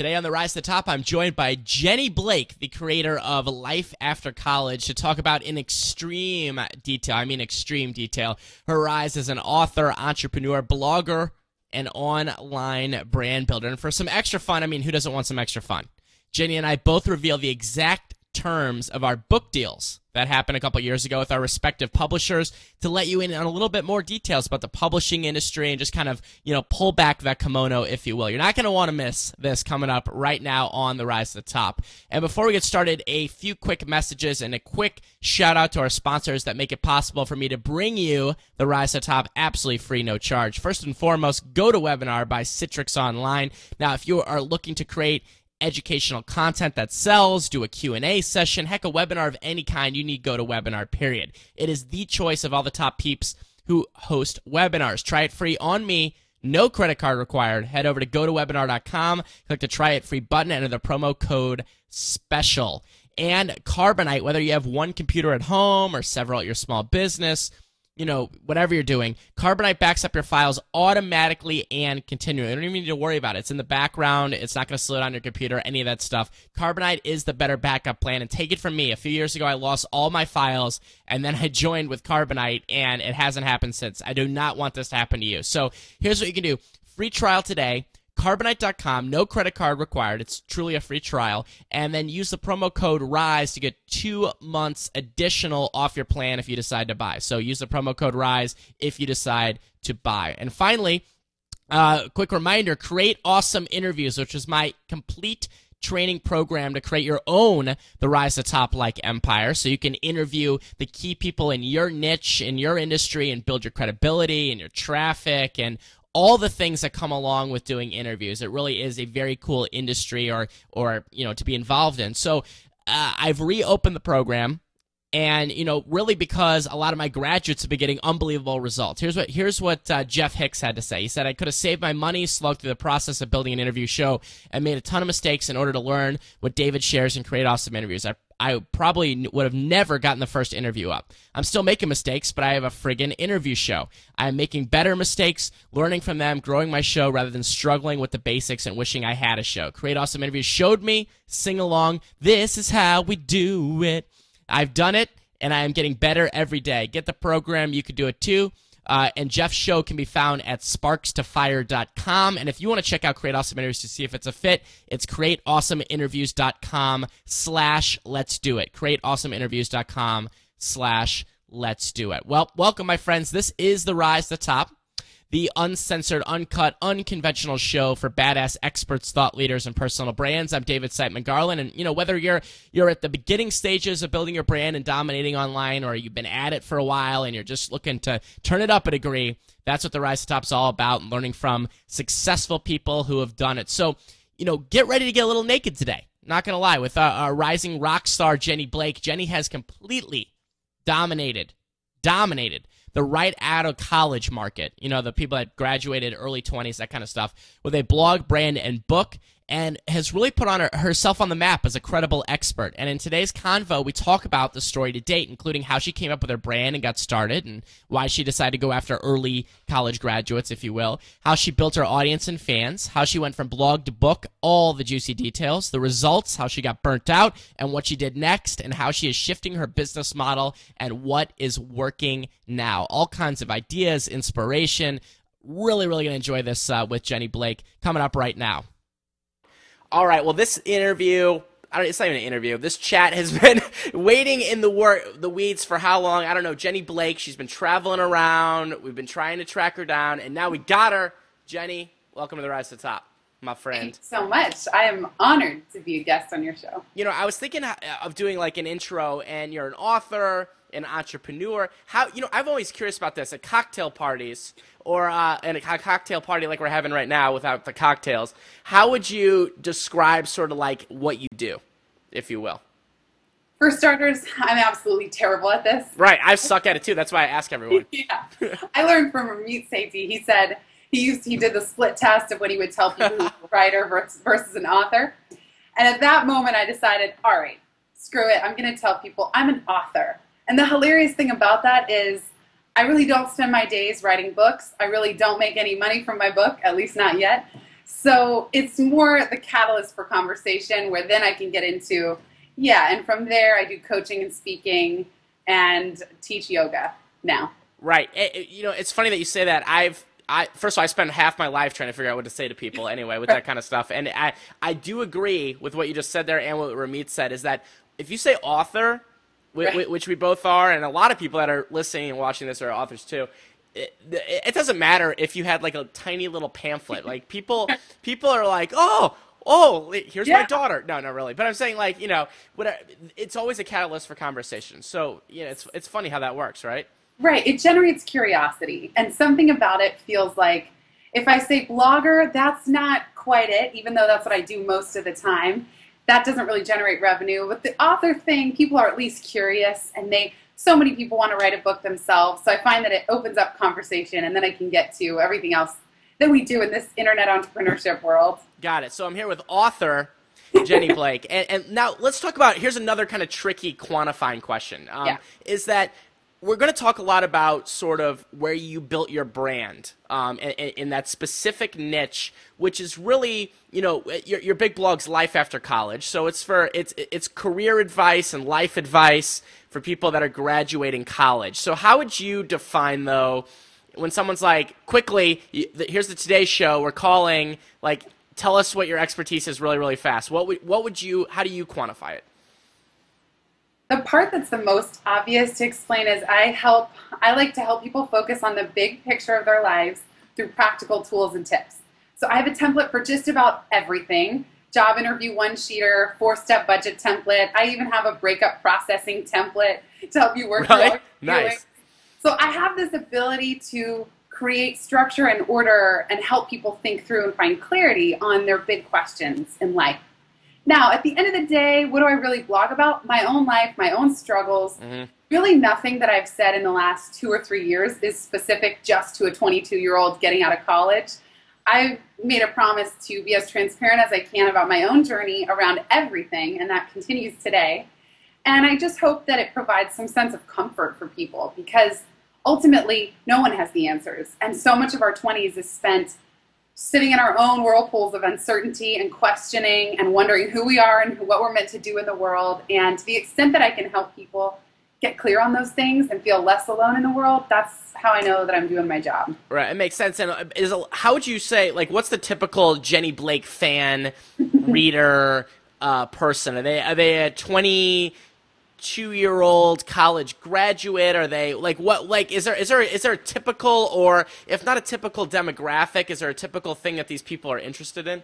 Today on the Rise to the Top, I'm joined by Jenny Blake, the creator of Life After College, to talk about in extreme detail, I mean extreme detail, her rise as an author, entrepreneur, blogger, and online brand builder. And for some extra fun, I mean, who doesn't want some extra fun? Jenny and I both reveal the exact terms of our book deals that happened a couple years ago with our respective publishers to let you in on a little bit more details about the publishing industry and just kind of, you know, pull back that kimono, if you will. You're not going to want to miss this coming up right now on The Rise to the Top. And before we get started, a few quick messages and a quick shout out to our sponsors that make it possible for me to bring you The Rise to the Top absolutely free, no charge. First and foremost, GoToWebinar by Citrix Online. Now, if you are looking to create educational content that sells, do a Q&A session, heck, a webinar of any kind, you need GoToWebinar, period. It is the choice of all the top peeps who host webinars. Try it free on me. No credit card required. Head over to gotowebinar.com, click the try it free button, enter the promo code SPECIAL. And Carbonite, whether you have one computer at home or several at your small business, you know, whatever you're doing, Carbonite backs up your files automatically and continually. You don't even need to worry about it. It's in the background. It's not going to slow down your computer, any of that stuff. Carbonite is the better backup plan. And take it from me. A few years ago, I lost all my files and then I joined with Carbonite and it hasn't happened since. I do not want this to happen to you. So here's what you can do. Free trial today carbonite.com, no credit card required. It's truly a free trial. And then use the promo code RISE to get two months additional off your plan if you decide to buy. So use the promo code RISE if you decide to buy. And finally, uh, quick reminder create awesome interviews, which is my complete training program to create your own the rise to top like empire so you can interview the key people in your niche in your industry and build your credibility and your traffic and all the things that come along with doing interviews. It really is a very cool industry or or you know to be involved in. So uh, I've reopened the program. And you know, really, because a lot of my graduates have been getting unbelievable results. Here's what here's what uh, Jeff Hicks had to say. He said, "I could have saved my money, slugged through the process of building an interview show, and made a ton of mistakes in order to learn what David shares and create awesome interviews. I I probably would have never gotten the first interview up. I'm still making mistakes, but I have a friggin' interview show. I'm making better mistakes, learning from them, growing my show rather than struggling with the basics and wishing I had a show. Create Awesome Interviews showed me, sing along, this is how we do it. I've done it, and I am getting better every day. Get the program, you could do it too. Uh, and Jeff's show can be found at sparkstofire.com. And if you want to check out Create Awesome Interviews to see if it's a fit, it's createawesomeinterviews.com slash let's do it. Createawesomeinterviews.com slash let's do it. Well, welcome, my friends. This is The Rise to the Top the uncensored, uncut, unconventional show for badass experts, thought leaders, and personal brands. I'm David Siteman Garland, and you know whether you're you're at the beginning stages of building your brand and dominating online, or you've been at it for a while and you're just looking to turn it up a degree, that's what the Rise to Top's all about. and Learning from successful people who have done it. So, you know, get ready to get a little naked today. Not gonna lie, with our, our rising rock star Jenny Blake, Jenny has completely dominated, dominated the right out of college market, you know, the people that graduated early 20s, that kind of stuff, with a blog, brand, and book and has really put on her, herself on the map as a credible expert. And in today's convo, we talk about the story to date, including how she came up with her brand and got started, and why she decided to go after early college graduates, if you will, how she built her audience and fans, how she went from blog to book, all the juicy details, the results, how she got burnt out, and what she did next, and how she is shifting her business model and what is working now. All kinds of ideas, inspiration. Really, really going to enjoy this uh, with Jenny Blake coming up right now. All right. Well, this interview. I don't, it's not even an interview. This chat has been waiting in the wor- the weeds for how long? I don't know. Jenny Blake. She's been traveling around. We've been trying to track her down, and now we got her. Jenny, welcome to the Rise to the Top, my friend. Thanks so much. I am honored to be a guest on your show. You know, I was thinking uh, of doing like an intro, and you're an author, an entrepreneur. How you know? I'm always curious about this at cocktail parties or uh, in a cocktail party like we're having right now without the cocktails, how would you describe sort of like what you do, if you will? For starters, I'm absolutely terrible at this. Right, I suck at it too. That's why I ask everyone. yeah, I learned from Ramit Sethi. He said he used he did the split test of what he would tell people a writer versus, versus an author, and at that moment I decided, all right, screw it. I'm going to tell people I'm an author. And the hilarious thing about that is I really don't spend my days writing books. I really don't make any money from my book, at least not yet. So it's more the catalyst for conversation where then I can get into, yeah, and from there I do coaching and speaking and teach yoga now. Right. It, it, you know, it's funny that you say that. I've I, first of all, I spend half my life trying to figure out what to say to people anyway with that kind of stuff. And I, I do agree with what you just said there and what Ramit said is that if you say author, right. which we both are, and a lot of people that are listening and watching this are authors too, it, it doesn't matter if you had like a tiny little pamphlet. Like people, people are like, oh, oh, here's yeah. my daughter. No, not really. But I'm saying like, you know, whatever, it's always a catalyst for conversation. So, you know, it's, it's funny how that works, right? Right. It generates curiosity. And something about it feels like if I say blogger, that's not quite it, even though that's what I do most of the time. That doesn't really generate revenue. With the author thing, people are at least curious and they so many people want to write a book themselves. So I find that it opens up conversation and then I can get to everything else that we do in this internet entrepreneurship world. Got it. So I'm here with author Jenny Blake. and, and, now let's talk about here's another kind of tricky quantifying question. Um, yeah. Is that we're going to talk a lot about sort of where you built your brand um, in, in, that specific niche, which is really, you know, your, your big blog's life after college. So it's for it's it's career advice and life advice for people that are graduating college. So how would you define though when someone's like, quickly, here's the Today Show, we're calling, like, tell us what your expertise is really really fast. What would what would you how do you quantify it? The part that's the most obvious to explain is I help, I like to help people focus on the big picture of their lives through practical tools and tips. So I have a template for just about everything job interview one sheeter, four step budget template. I even have a breakup processing template to help you work really? through Nice. So I have this ability to create structure and order and help people think through and find clarity on their big questions in life. Now, at the end of the day, what do I really blog about? My own life, my own struggles. Mm-hmm. Really, nothing that I've said in the last two or three years is specific just to a 22 year old getting out of college. I've made a promise to be as transparent as I can about my own journey around everything, and that continues today. And I just hope that it provides some sense of comfort for people because ultimately, no one has the answers. And so much of our 20s is spent sitting in our own whirlpools of uncertainty and questioning and wondering who we are and what we're meant to do in the world. And to the extent that I can help people get clear on those things and feel less alone in the world, that's how I know that I'm doing my job. Right, it makes sense. And uh, is how would you say like what's the typical Jenny Blake fan, reader, uh, person? Are they are they a twenty? Two year old college graduate? Are they like what like is there is there is there a typical or if not a typical demographic, is there a typical thing that these people are interested in?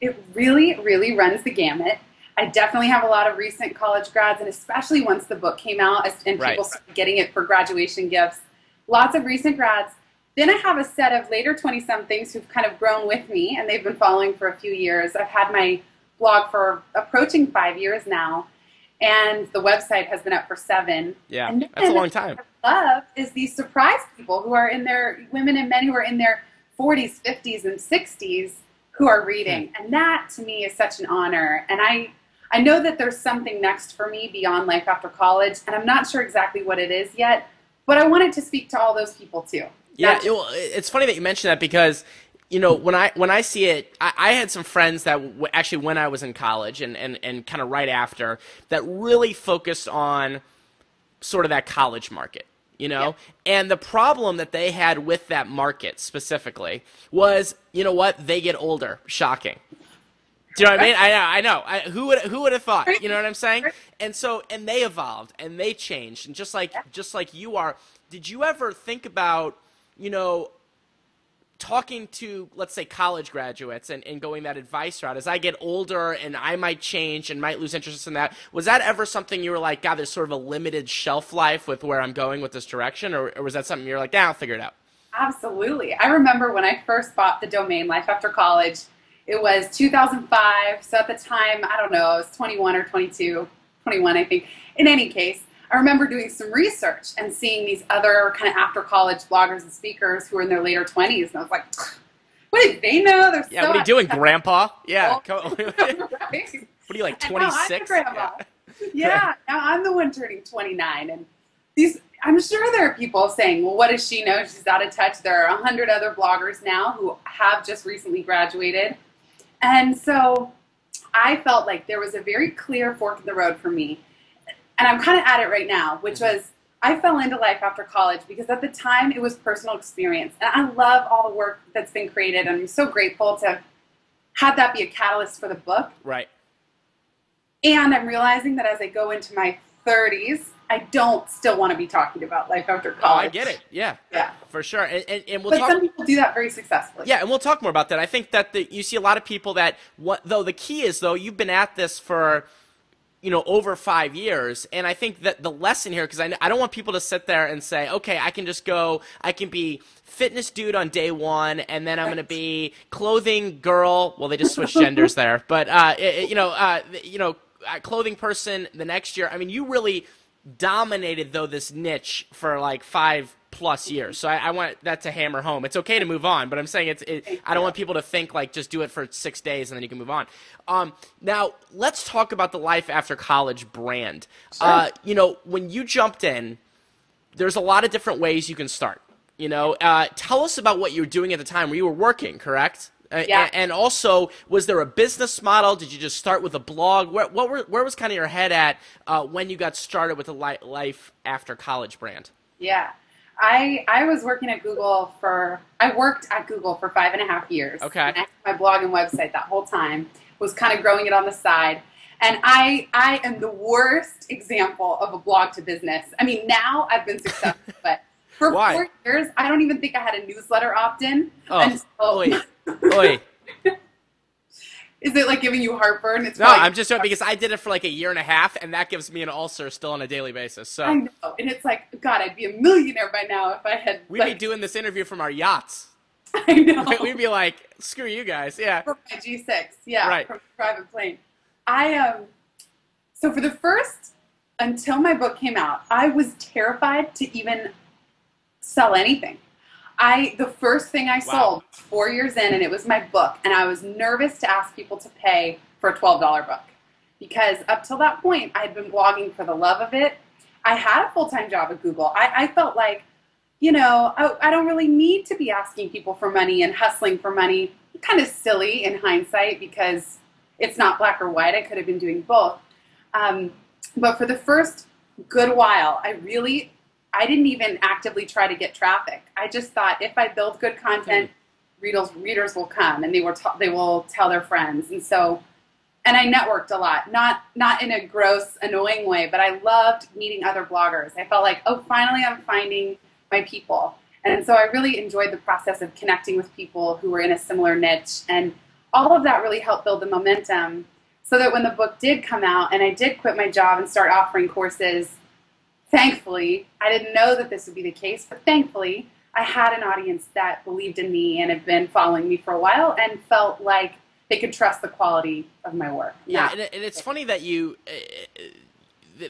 It really, really runs the gamut. I definitely have a lot of recent college grads, and especially once the book came out and people right. started getting it for graduation gifts. Lots of recent grads. Then I have a set of later 20 somethings who've kind of grown with me and they've been following for a few years. I've had my blog for approaching five years now and the website has been up for seven. Yeah, that's a long time. love is these surprise people who are in their women and men who are in their 40s, 50s, and 60s who are reading, hmm. and that to me is such an honor. And I, I know that there's something next for me beyond life after college, and I'm not sure exactly what it is yet. But I wanted to speak to all those people too. Yeah, it, it's funny that you mentioned that because you know when i when i see it i, I had some friends that w- actually when i was in college and, and, and kind of right after that really focused on sort of that college market you know yeah. and the problem that they had with that market specifically was you know what they get older shocking do you know what I mean? I know, I know. I, who would who would have thought? You know what I'm saying? And so, and they evolved and they changed, and just like just like you are. Did you ever think about, you know, talking to let's say college graduates and, and going that advice route as i get older and i might change and might lose interest in that was that ever something you were like god there's sort of a limited shelf life with where i'm going with this direction or, or was that something you're like yeah i'll figure it out absolutely. I remember when i first bought the domain life after college it was 2005 so at the time i don't know i was 21 or 22 21 i think. In any case I remember doing some research and seeing these other kind of after college bloggers and speakers who were in their later 20s. And I was like, what do they know? They're yeah, so what are you doing, Grandpa? Yeah. right. What are you, like 26? grandpa. Yeah. yeah, now I'm the one turning 29. And these I'm sure there are people saying, well, what does she know? She's out of touch. There are a hundred other bloggers now who have just recently graduated. And so I felt like there was a very clear fork in the road for me. And I'm kind of at it right now, which mm-hmm. was I fell into life after college because at the time it was personal experience. And I love all the work that's been created. And I'm so grateful to have that be a catalyst for the book. Right. And I'm realizing that as I go into my 30s, I don't still want to be talking about life after college. Oh, I get it. Yeah. Yeah. For sure. And, and, and we'll but talk. some people do that very successfully. Yeah, and we'll talk more about that. I think that the, you see a lot of people that what though the key is though you've been at this for you know over five years. And i think that the lesson here because I, I don't want people to sit there and say okay i can just go i can be fitness dude on day one and then i'm going to be clothing girl. Well they just switched genders there. But uh, it, you know uh, you know uh, clothing person the next year. I mean you really dominated though this niche for like five plus years. So I, I, want that to hammer home. It's okay to move on, but I'm saying it's. It, I don't want people to think like just do it for six days and then you can move on. Um, now let's talk about the life after college brand. Sure. Uh, you know, when you jumped in, there's a lot of different ways you can start. You know, uh, tell us about what you were doing at the time where you were working. Correct. Yeah. And also, was there a business model? Did you just start with a blog? Where, what were, where was kind of your head at uh, when you got started with the life after college brand? Yeah. I I was working at Google for I worked at Google for five and a half years. Okay. my blog and website that whole time was kind of growing it on the side. And I I am the worst example of a blog to business. I mean, now I've been successful, but for Why? four years, I don't even think I had a newsletter opt-in. Oh, until, oi. Is it like giving you heartburn? It's no, I'm just joking because I did it for like a year and a half, and that gives me an ulcer still on a daily basis. So I know, and it's like, God, I'd be a millionaire by now if I had. We'd like, be doing this interview from our yachts. I know. We'd be like, screw you guys, yeah. From my G6, yeah, right. from private plane. I um, so for the first until my book came out, I was terrified to even sell anything. I the first thing I wow. sold four years in, and it was my book, and I was nervous to ask people to pay for a twelve dollar book because up till that point I had been blogging for the love of it. I had a full time job at Google. I, I, felt like, you know, I, I don't really need to be asking people for money and hustling for money. Kind of silly in hindsight because it's not black or white. I could have been doing both. Um, but for the first good while, I really I didn't even actively try to get traffic. I just thought if I build good content, mm-hmm. readers readers will come and they will t- they will tell their friends. And so, and I networked a lot, not not in a gross, annoying way, but I loved meeting other bloggers. I felt like, oh, finally, I'm finding my people. And so I really enjoyed the process of connecting with people who were in a similar niche, and all of that really helped build the momentum. So that when the book did come out, and I did quit my job and start offering courses thankfully, I didn't know that this would be the case, but thankfully, I had an audience that believed in me and had been following me for a while and felt like they could trust the quality of my work. Yeah, and, and, it's funny that you. Uh,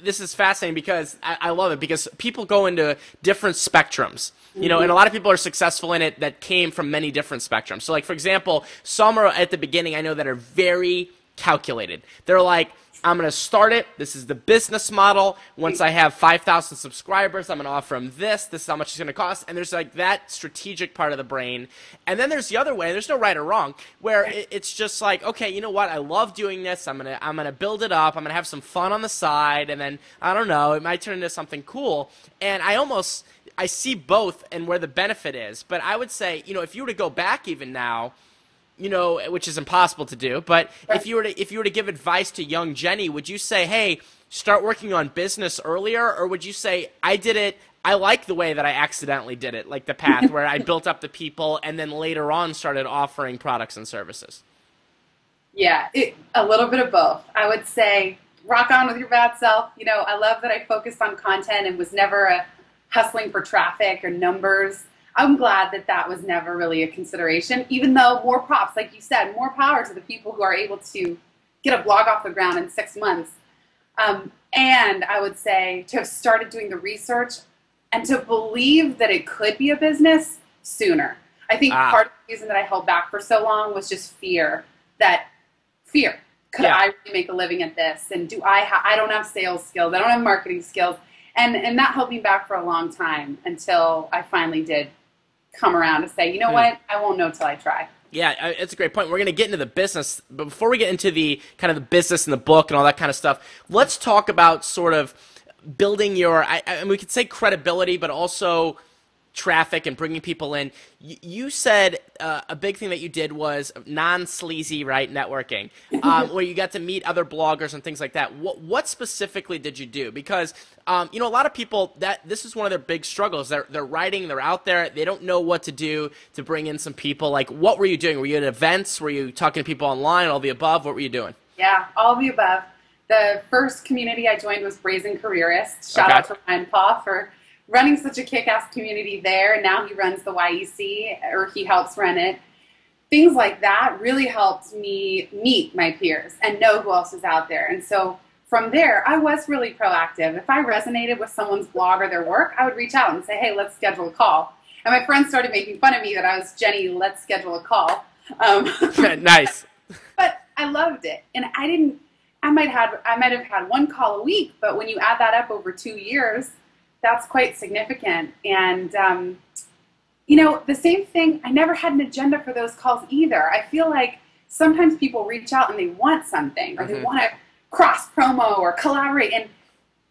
this is fascinating because I, I, love it because people go into different spectrums, you know, mm-hmm. and a lot of people are successful in it that came from many different spectrums. So, like for example, some are at the beginning I know that are very calculated. They're like, I'm going to start it. This is the business model. Once I have 5,000 subscribers, I'm going to offer them this. This is how much it's going to cost. And there's like that strategic part of the brain. And then there's the other way. There's no right or wrong, where it's just like, okay, you know what? I love doing this. I'm going to I'm going to build it up. I'm going to have some fun on the side, and then I don't know, it might turn into something cool. And I almost I see both and where the benefit is. But I would say, you know, if you were to go back even now you know, which is impossible to do. But if you were to if you were to give advice to young Jenny, would you say, "Hey, start working on business earlier," or would you say, "I did it. I like the way that I accidentally did it, like the path where I built up the people and then later on started offering products and services." Yeah, it, a little bit of both. I would say rock on with your bad self. You know, I love that I focused on content and was never a hustling for traffic or numbers. I'm glad that that was never really a consideration, even though more props, like you said, more power to the people who are able to get a blog off the ground in six months. Um, and I would say to have started doing the research and to believe that it could be a business sooner. I think ah. part of the reason that I held back for so long was just fear that fear. Could yeah. I really make a living at this? And do I? Ha- I don't have sales skills. I don't have marketing skills. and and that held me back for a long time until I finally did come around to say, you know Hmm. what, I won't know till I try. Yeah, it's a great point. We're going to get into the business, but before we get into the kind of the business and the book and all that kind of stuff, let's talk about sort of building your. I, I mean, we could say credibility, but also traffic and bringing people in. You, you said uh, a big thing that you did was non sleazy right networking, um, where you got to meet other bloggers and things like that. What what specifically did you do? Because um, you know a lot of people that this is one of their big struggles. They're they're writing, they're out there, they don't know what to do to bring in some people. Like what were you doing? Were you at events? Were you talking to people online? All the above. What were you doing? Yeah, all the above. The first community I joined was Brazen Careerist. Shout Okay. out to Ryan Paugh for running such a kick-ass community there. And now he runs the YEC, or he helps run it. Things like that really helped me meet my peers and know who else is out there. And so from there, I was really proactive. If I resonated with someone's blog or their work, I would reach out and say, hey, let's schedule a call. And my friends started making fun of me that I was Jenny, let's schedule a call. Um, nice. but I loved it, and I didn't. I might had I might have had one call a week, but when you add that up over two years, that's quite significant. And um, you know, the same thing. I never had an agenda for those calls either. I feel like sometimes people reach out and they want something, or they Mhm. want to cross promo or collaborate, and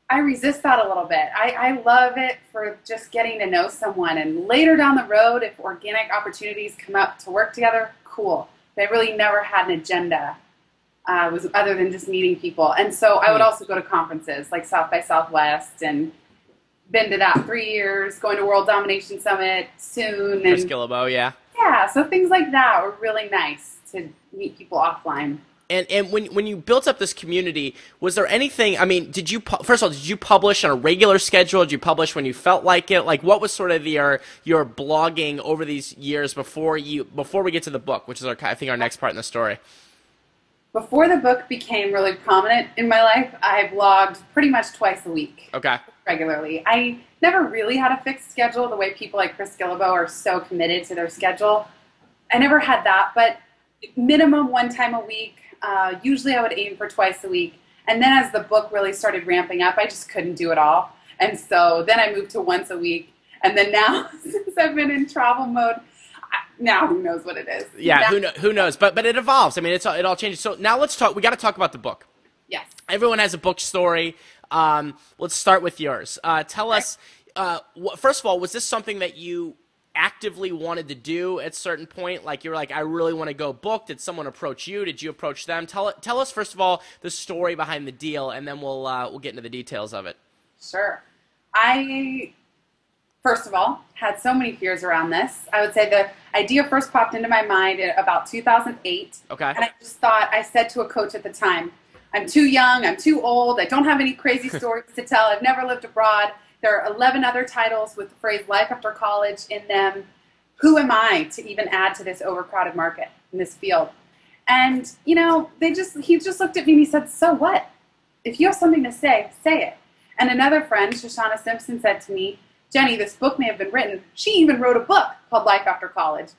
I resist that a little bit. I, I love it for just getting to know someone, and later down the road, if organic opportunities come up to work together, cool. But I really never had an agenda. Uh, was other than just meeting people, and so I would Hmm. also go to conferences like South by Southwest, and been to that three years. Going to World Domination Summit soon, Chris and Guillebeau, yeah. yeah, so things like that were really nice to meet people offline. And and when when you built up this community, was there anything? I mean, did you first of all did you publish on a regular schedule? Did you publish when you felt like it? Like what was sort of your your blogging over these years before you before we get to the book, which is our I think our next part in the story. Before the book became really prominent in my life, I blogged pretty much twice a week. Okay. Regularly. I never really had a fixed schedule the way people like Chris Guillebeau are so committed to their schedule. I never had that, but minimum one time a week. Uh, usually I would aim for twice a week. And then as the book really started ramping up, I just couldn't do it all. And so then I moved to once a week. And then now, since I've been in travel mode, now who knows what it is. Yeah. Now- Who know, who knows? But but it evolves. I mean, it's all, it all changes. So now let's talk. We got to talk about the book. Yes. Everyone has a book story. Um, let's start with yours. Uh, tell us. Uh, wh- first of all, was this something that you actively wanted to do at a certain point? Like you were like, I really want to go book. Did someone approach you? Did you approach them? Tell tell us first of all the story behind the deal, and then we'll uh, we'll get into the details of it. Sure. I, first of all, had so many fears around this. I would say the idea first popped into my mind in about 2008. Okay. And I just thought, I said to a coach at the time, I'm too young, I'm too old, I don't have any crazy stories to tell, I've never lived abroad. There are 11 other titles with the phrase life after college in them. Who am I to even add to this overcrowded market in this field? And, you know, they just, he just looked at me and he said, So what? If you have something to say, say it. And another friend, Shoshana Simpson, said to me, Jenny, this book may have been written. She even wrote a book called Life After College.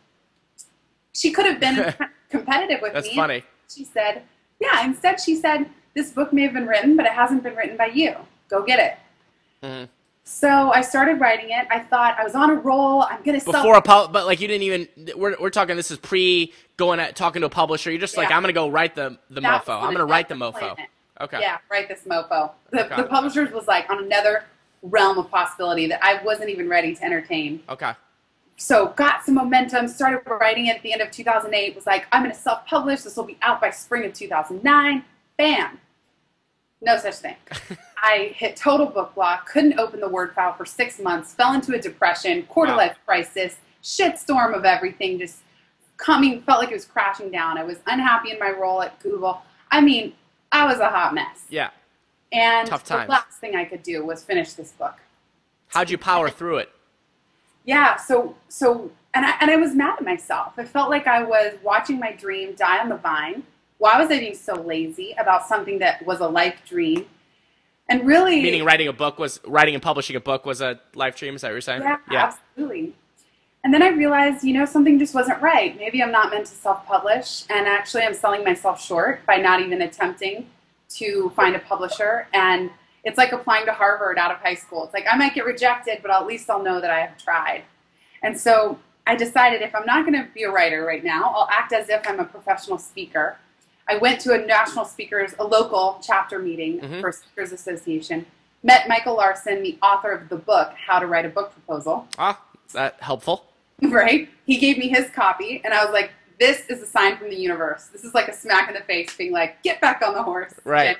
She could have been competitive with That's me. funny. She said, Yeah, instead she said, This book may have been written, but it hasn't been written by you. Go get it. Mhm. So I started writing it. I thought I was on a roll. I'm going to sell Before a pub, but like you didn't even. We're, we're talking. This is pre going at talking to a publisher. You're just like I'm gonna go write the the That mofo. I'm gonna write the mofo. Okay. Yeah, write this mofo. The, Okay. the publishers was like on another realm of possibility that I wasn't even ready to entertain. Okay. So got some momentum, started writing it at the end of 2008, was like, I'm going to self-publish. This will be out by spring of 2009. Bam. No such thing. I hit total book block, couldn't open the word file for six months, fell into a depression, quarter Wow. life crisis, shitstorm of everything, just coming, felt like it was crashing down. I was unhappy in my role at Google. I mean, I was a hot mess. Yeah. And Tough the last thing I could do was finish this book. How'd you power through it? Yeah, so so and I and I was mad at myself. I felt like I was watching my dream die on the vine. Why was I being so lazy about something that was a life dream? And really Meaning, writing a book was writing and publishing a book was a life dream. Is that what you're saying? Yeah, absolutely. And then I realized, you know, something just wasn't right. Maybe I'm not meant to self-publish, and actually, I'm selling myself short by not even attempting to find a publisher. And It's like applying to Harvard out of high school. It's like I might get rejected, but at least I'll know that I have tried. And so I decided if I'm not going to be a writer right now, I'll act as if I'm a professional speaker. I went to a national speakers, a local chapter meeting Mhm. for Speakers Association, met Michael Larsen, the author of the book, How to Write a Book Proposal, Ah, is that helpful? right? He gave me his copy, and I was like, this is a sign from the universe. This is like a smack in the face, being like, get back on the horse. Right.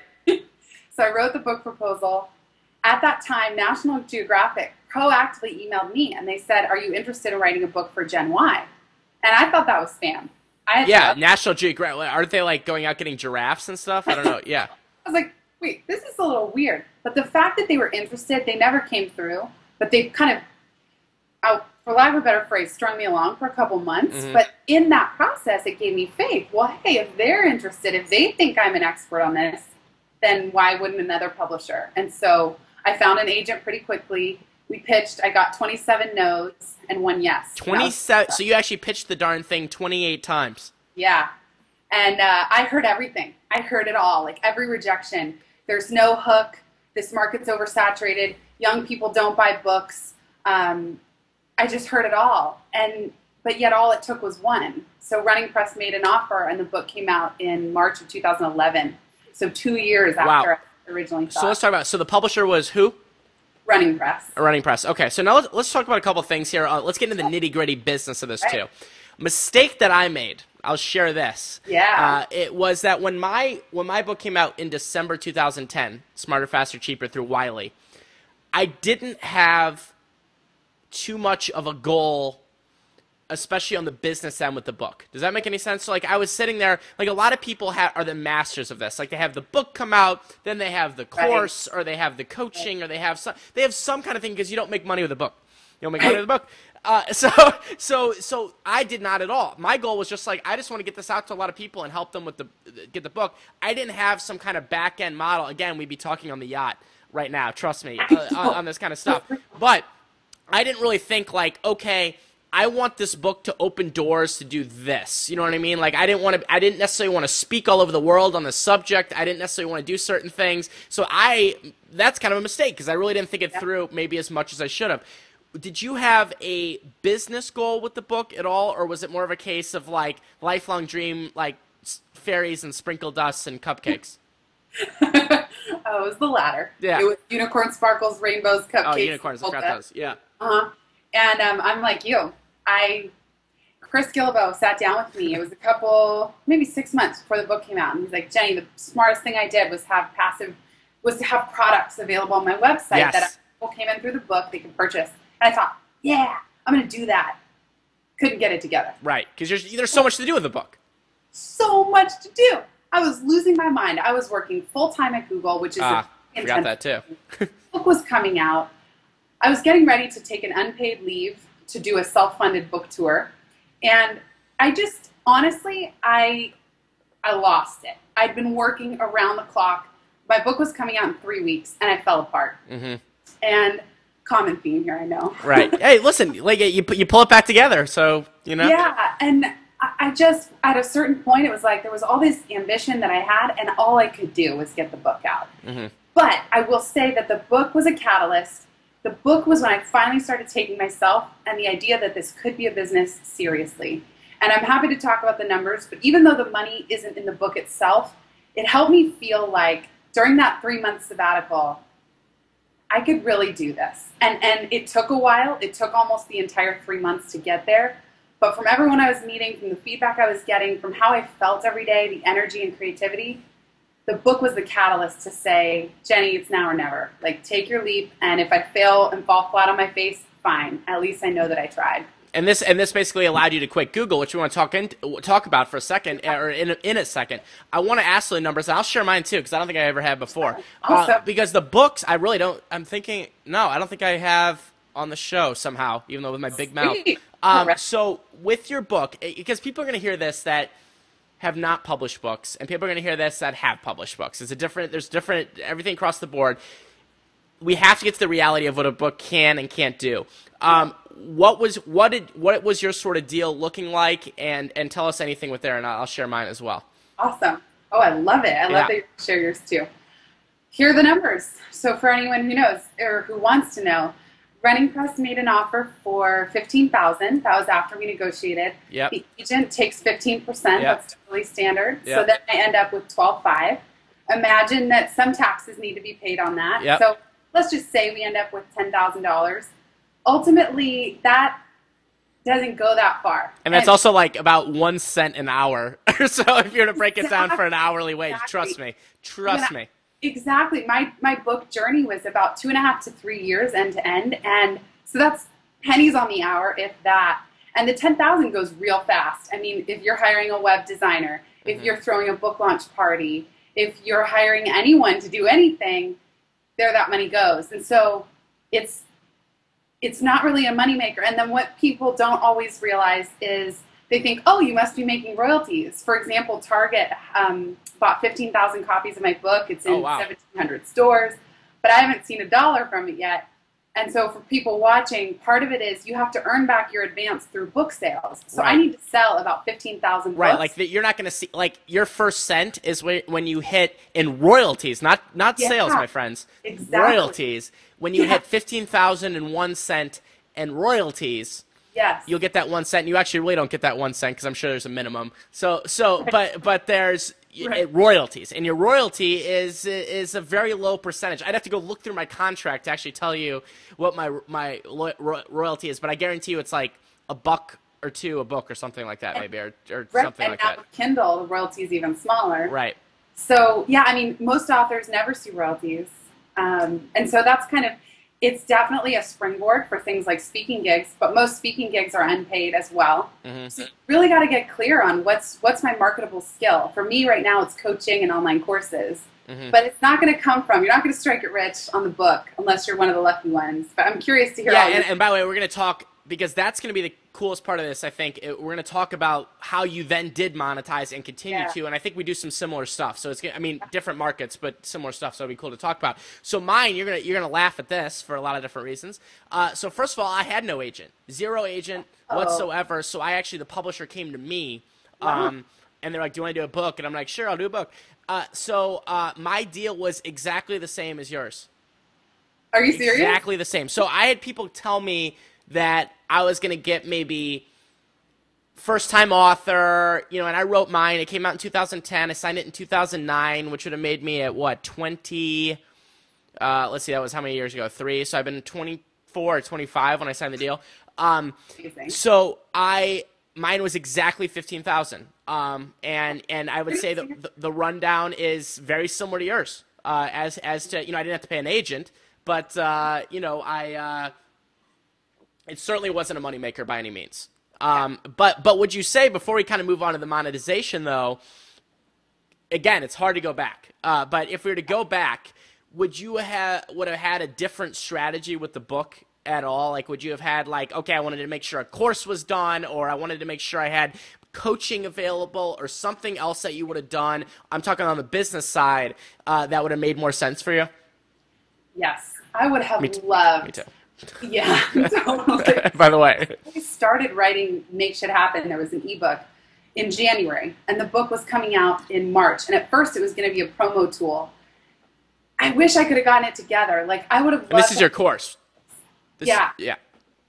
So I wrote the book proposal. At that time, National Geographic proactively emailed me, and they said, are you interested in writing a book for Gen Y? And I thought that was spam. Yeah, National Geographic. Aren't they like going out getting giraffes and stuff? I don't know. Yeah. I was like, wait, this is a little weird. But the fact that they were interested, they never came through, but they kind of, out, for lack of a better phrase, strung me along for a couple months. Mhm. But in that process, it gave me faith. Well, hey, if they're interested, if they think I'm an expert on this, then why wouldn't another publisher? And so I found an agent pretty quickly. We pitched. I got 27 no's and one yes. And that was- Twenty-seven. So you actually pitched the darn thing twenty-eight times. Yeah. And uh, I heard everything. I heard it all, like every rejection. There's no hook. This market's oversaturated. Young people don't buy books. Um, I just heard it all. And but yet all it took was one. So Running Press made an offer, and the book came out in March of 2011. So two years Wow. after I originally thought. So let's talk about. So the publisher was who? Running Press. Running press. Okay, so now let's, let's talk about a couple things here. Uh, let's get into the nitty gritty business of this Right. too. Mistake that I made. I'll share this. Yeah. Uh, it was that when my when my book came out in December 2010, Smarter, Faster, Cheaper through Wiley, I didn't have too much of a goal especially on the business end with the book. Does that make any sense? So like I was sitting there, like a lot of people ha- are the masters of this. Like they have the book come out, then they have the Right. course, or they have the coaching, or they have some they have some kind of thing because you don't make money with a book. You don't make money with a book. Uh, so so so I did not at all. My goal was just like I just want to get this out to a lot of people and help them with the get the book. I didn't have some kind of back end model. Again, we'd be talking on the yacht right now. Trust me uh, on, on this kind of stuff. But I didn't really think like, okay, I want this book to open doors to do this. You know what I mean? Like I didn't want to I didn't necessarily want to speak all over the world on the subject. I didn't necessarily want to do certain things. So I that's kind of a mistake because I really didn't think it through maybe as much as I should have. Did you have a business goal with the book at all or was it more of a case of like lifelong dream like fairies and sprinkle dust and cupcakes? oh, it was the latter. Yeah. It was unicorn sparkles, rainbows, cupcakes. Oh, unicorns, I forgot those. Yeah. Uh-huh. And um, I'm like you. I Chris Guillebeau sat down with me. It was a couple, maybe six months before the book came out, and he's like, "Jenny, the smartest thing I did was have passive, was to have products available on my website Yes. that people came in through the book they could purchase." And I thought, "Yeah, I'm going to do that." Couldn't get it together. Right, cuz there's there's so much to do with the book. So much to do. I was losing my mind. I was working full time at Google, which is Ah, a forgot that too. book was coming out. I was getting ready to take an unpaid leave to do a self-funded book tour, and I just honestly, I I lost it. I'd been working around the clock. My book was coming out in three weeks, and I fell apart. Mhm. And common theme here, I know. Right. hey, listen, like you you pull it back together, so you know. Yeah, and I I just at a certain point, it was like there was all this ambition that I had, and all I could do was get the book out. Mhm. But I will say that the book was a catalyst. The book was when I finally started taking myself and the idea that this could be a business seriously. And I'm happy to talk about the numbers, but even though the money isn't in the book itself, it helped me feel like during that three month sabbatical, I could really do this. And and it took a while. It took almost the entire three months to get there. But from everyone I was meeting, from the feedback I was getting, from how I felt every day, the energy and creativity, the book was the catalyst to say, Jenny, it's now or never. Like, take your leap, and if I fail and fall flat on my face, fine. At least I know that I tried. And this and this basically allowed you to quit Google, which we want to talk in, talk about for a second, or in a, in a second. I want to ask the numbers, and I'll share mine too, because I don't think I ever have before. Uh, Awesome. because the books, I really don't. I'm thinking, no, I don't think I have on the show somehow, even though with my big mouth. Um, so with your book, eh, because people are going to hear this that have not published books, and people are going to hear this that have published books. It's a different. There's different everything across the board. We have to get to the reality of what a book can and can't do. Um, what was what did what was your sort of deal looking like, and and tell us anything with there, and I'll share mine as well. Awesome. Oh, I love it. I love Yeah. that you share yours too. here are the numbers. So for anyone who knows or who wants to know, Running Press made an offer for fifteen thousand. That was after we negotiated. Yep. The agent takes fifteen percent. Yep. That's totally standard. So then I end up with twelve five. Imagine that some taxes need to be paid on that. Yep. So let's just say we end up with ten thousand dollars. Ultimately, that doesn't go that far. And that's also like about one cent an hour. so if you're to break it down for an hourly wage, Exactly. trust me, trust me. Exactly. My my book journey was about two and a half to three years end to end, and so that's pennies on the hour, if that. And the ten thousand goes real fast. I mean, if you're hiring a web designer, if Mhm. you're throwing a book launch party, if you're hiring anyone to do anything, there that money goes. And so it's it's not really a moneymaker. And then what people don't always realize is they think, oh, you must be making royalties. For example, Target um, bought 15,000 copies of my book. It's in Oh, wow. 1,700 stores, but I haven't seen a dollar from it yet. And so for people watching, part of it is you have to earn back your advance through book sales. So I need to sell about 15,000 books. Right, like that you're not going to see like your first cent is when, when you hit in royalties, not not Yeah. sales, my friends. Exactly. Royalties. When you Yeah. hit fifteen thousand and one cent and royalties, yes. you'll get that one cent. You actually really don't get that one cent because I'm sure there's a minimum. So so but but there's Right. royalties, and your royalty is is a very low percentage. I'd have to go look through my contract to actually tell you what my my lo- royalty is, but I guarantee you it's like a buck or two a book or something like that, maybe or, or Right. something and like now that. with Kindle, the royalty is even smaller. Right. So yeah, I mean, most authors never see royalties, um, and so that's kind of it's definitely a springboard for things like speaking gigs. But most speaking gigs are unpaid as well. hmm So you really got to get clear on what's what's my marketable skill. For me right now, it's coaching and online courses. hmm But it's not going to come from you're not going to strike it rich on the book unless you're one of the lucky ones. But I'm curious to hear. Yeah, all and, and by the way, we're going to talk because that's going to be the coolest part of this. I think It- we're going to talk about how you then did monetize and continue Yeah. to, and I think we do some similar stuff. So it's, I mean, different markets, but similar stuff. So it'd be cool to talk about. So mine, you're gonna you're gonna laugh at this for a lot of different reasons. Uh, so first of all, I had no agent, zero agent Uh-oh. whatsoever. So I actually the publisher came to me. Um, and they're like, "Do you want to do a book?" And I'm like, "Sure, I'll do a book." Uh, so uh, my deal was exactly the same as yours. are you serious? Exactly the same. So I had people tell me that I was going to get maybe first time author, you know, and I wrote mine. It came out in 2010. I signed it in 2009, which would have made me at what, 20 uh, let's see, that was how many years ago? 3. So I've been 24 or 25 when I signed the deal. Um, so I mine was exactly fifteen thousand. Um, and and I would say that the, the rundown is very similar to yours. Uh, as as to you know, I didn't have to pay an agent, but uh, you know, I uh, it certainly wasn't a moneymaker by any means. Um, but but would you say before we kind of move on to the monetization though? Again, it's hard to go back. Uh, but if we were to go back, would you have would have had a different strategy with the book at all? Like, would you have had like, okay, I wanted to make sure a course was done, or I wanted to make sure I had coaching available, or something else that you would have done? I'm talking on the business side uh, that would have made more sense for you. Yes, I would have loved. Me too. loved. Yeah, totally. By the way, I started writing Make Shit Happen. There was an ebook in January, and the book was coming out in March. And at first, it was going to be a promo tool. I wish I could have gotten it together. Like I would have. and this is your course. This, Yeah. Yeah.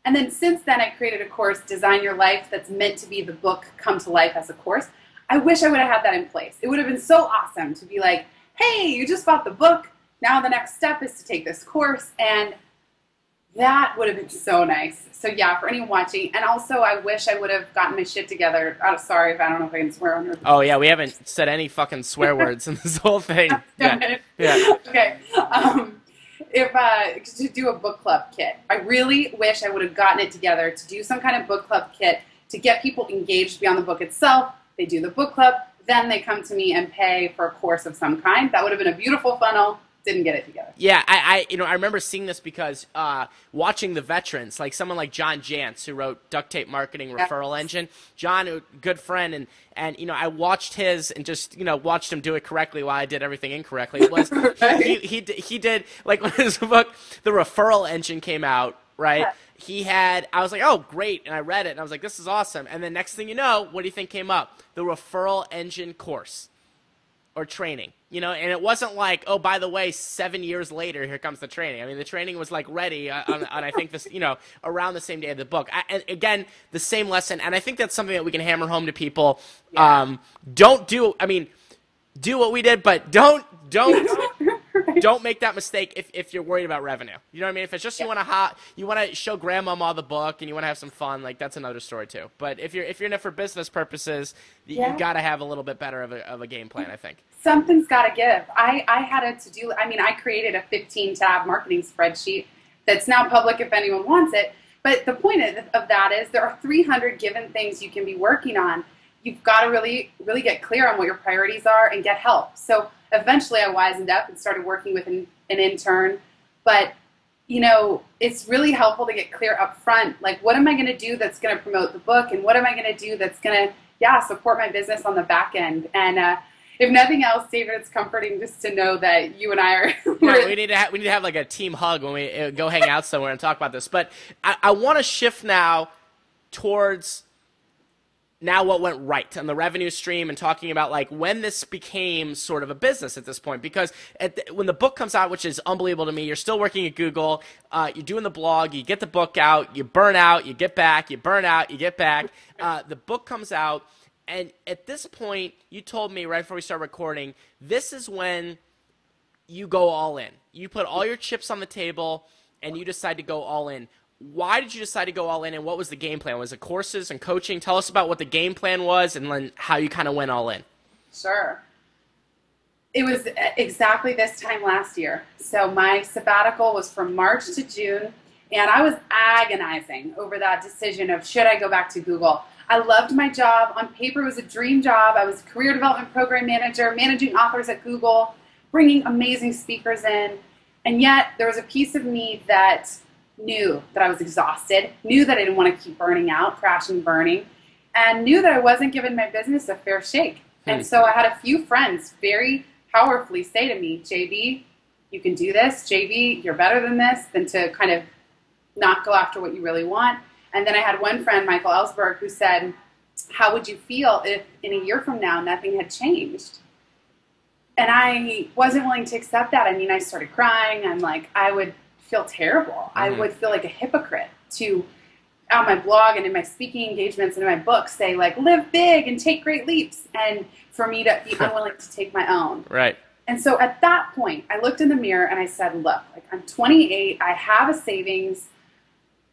And then since then, I created a course, Design Your Life, that's meant to be the book come to life as a course. I wish I would have had that in place. It would have been so awesome to be like, hey, you just bought the book. Now the next step is to take this course. And that would have been so nice. So, yeah, for anyone watching. And also, I wish I would have gotten my shit together. Oh, sorry if I don't know if I can swear on your. Oh yeah, we haven't said any fucking swear words in this whole thing. Yeah. Yeah. okay. Um, if uh, to do a book club kit, I really wish I would have gotten it together to do some kind of book club kit to get people engaged beyond the book itself. They do the book club, then they come to me and pay for a course of some kind. That would have been a beautiful funnel. Didn't get it together. Yeah, I, I, you know, I remember seeing this because uh, watching the veterans, like someone like John Jantsch, who wrote Duct Tape Marketing. Referral Engine. John, a good friend, and and you know, I watched his and just you know watched him do it correctly while I did everything incorrectly. It was Right. he he he did like when his book, The Referral Engine, came out, right? Yeah. He had, I was like, oh, great. And I read it and I was like, this is awesome. And then next thing you know, what do you think came up? The referral engine course. Or training. You know, and it wasn't like, oh, by the way, seven years later, here comes the training. I mean, the training was like ready uh, on, on I think this, you know, around the same day of the book. I, and again, the same lesson, and I think that's something that we can hammer home to people. Yeah. Um, don't do. I mean, do what we did, but don't don't don't make that mistake if, if you're worried about revenue. You know what I mean? If it's just you want to ha- you want to show grandmama the book and you want to have some fun, like that's another story too. But if you're if you're in it for business purposes, Yeah. you got to have a little bit better of a, of a game plan, I think. Something's got to give. I, I had a to do, I mean, I created a 15 tab marketing spreadsheet that's now public if anyone wants it. But the point of, of that is there are 300 given things you can be working on. You've got to really, really get clear on what your priorities are and get help. So eventually I wisened up and started working with an, an intern. But, you know, it's really helpful to get clear up front. Like, what am I going to do that's going to promote the book? And what am I going to do that's going to, yeah, support my business on the back end? And, uh, if nothing else, David, it's comforting just to know that you and I are. Yeah, we need to ha- we need to have like a team hug when we uh, go hang out somewhere and talk about this. But I, I want to shift now towards now what went right on the revenue stream and talking about like when this became sort of a business at this point because at the, when the book comes out which is unbelievable to me you're still working at google uh, you're doing the blog you get the book out you burn out you get back you burn out you get back uh, the book comes out and at this point you told me right before we start recording this is when you go all in. You put all your chips on the table and you decide to go all in. Why did you decide to go all in and what was the game plan? Was it courses and coaching? Tell us about what the game plan was and then how you kind of went all in. Sure. It was exactly this time last year. So my sabbatical was from March to June, and I was agonizing over that decision of should I go back to Google. I loved my job. On paper, it was a dream job. I was a career development program manager, managing authors at Google, bringing amazing speakers in. And yet, there was a piece of me that knew that I was exhausted, knew that I didn't want to keep burning out, crashing and burning, and knew that I wasn't giving my business a fair shake. And Hmm. so I had a few friends very powerfully say to me, JB, you can do this. JB, you're better than this, than to kind of not go after what you really want. And then I had one friend, Michael Ellsberg, who said, How would you feel if in a year from now nothing had changed? And I wasn't willing to accept that. I mean, I started crying. I'm like, I would feel terrible. I Mhm. would feel like a hypocrite to, on my blog and in my speaking engagements and in my books, say, like, live big and take great leaps. And for me to be unwilling to take my own. Right. And so at that point, I looked in the mirror and I said, look, like I'm 28, I have a savings.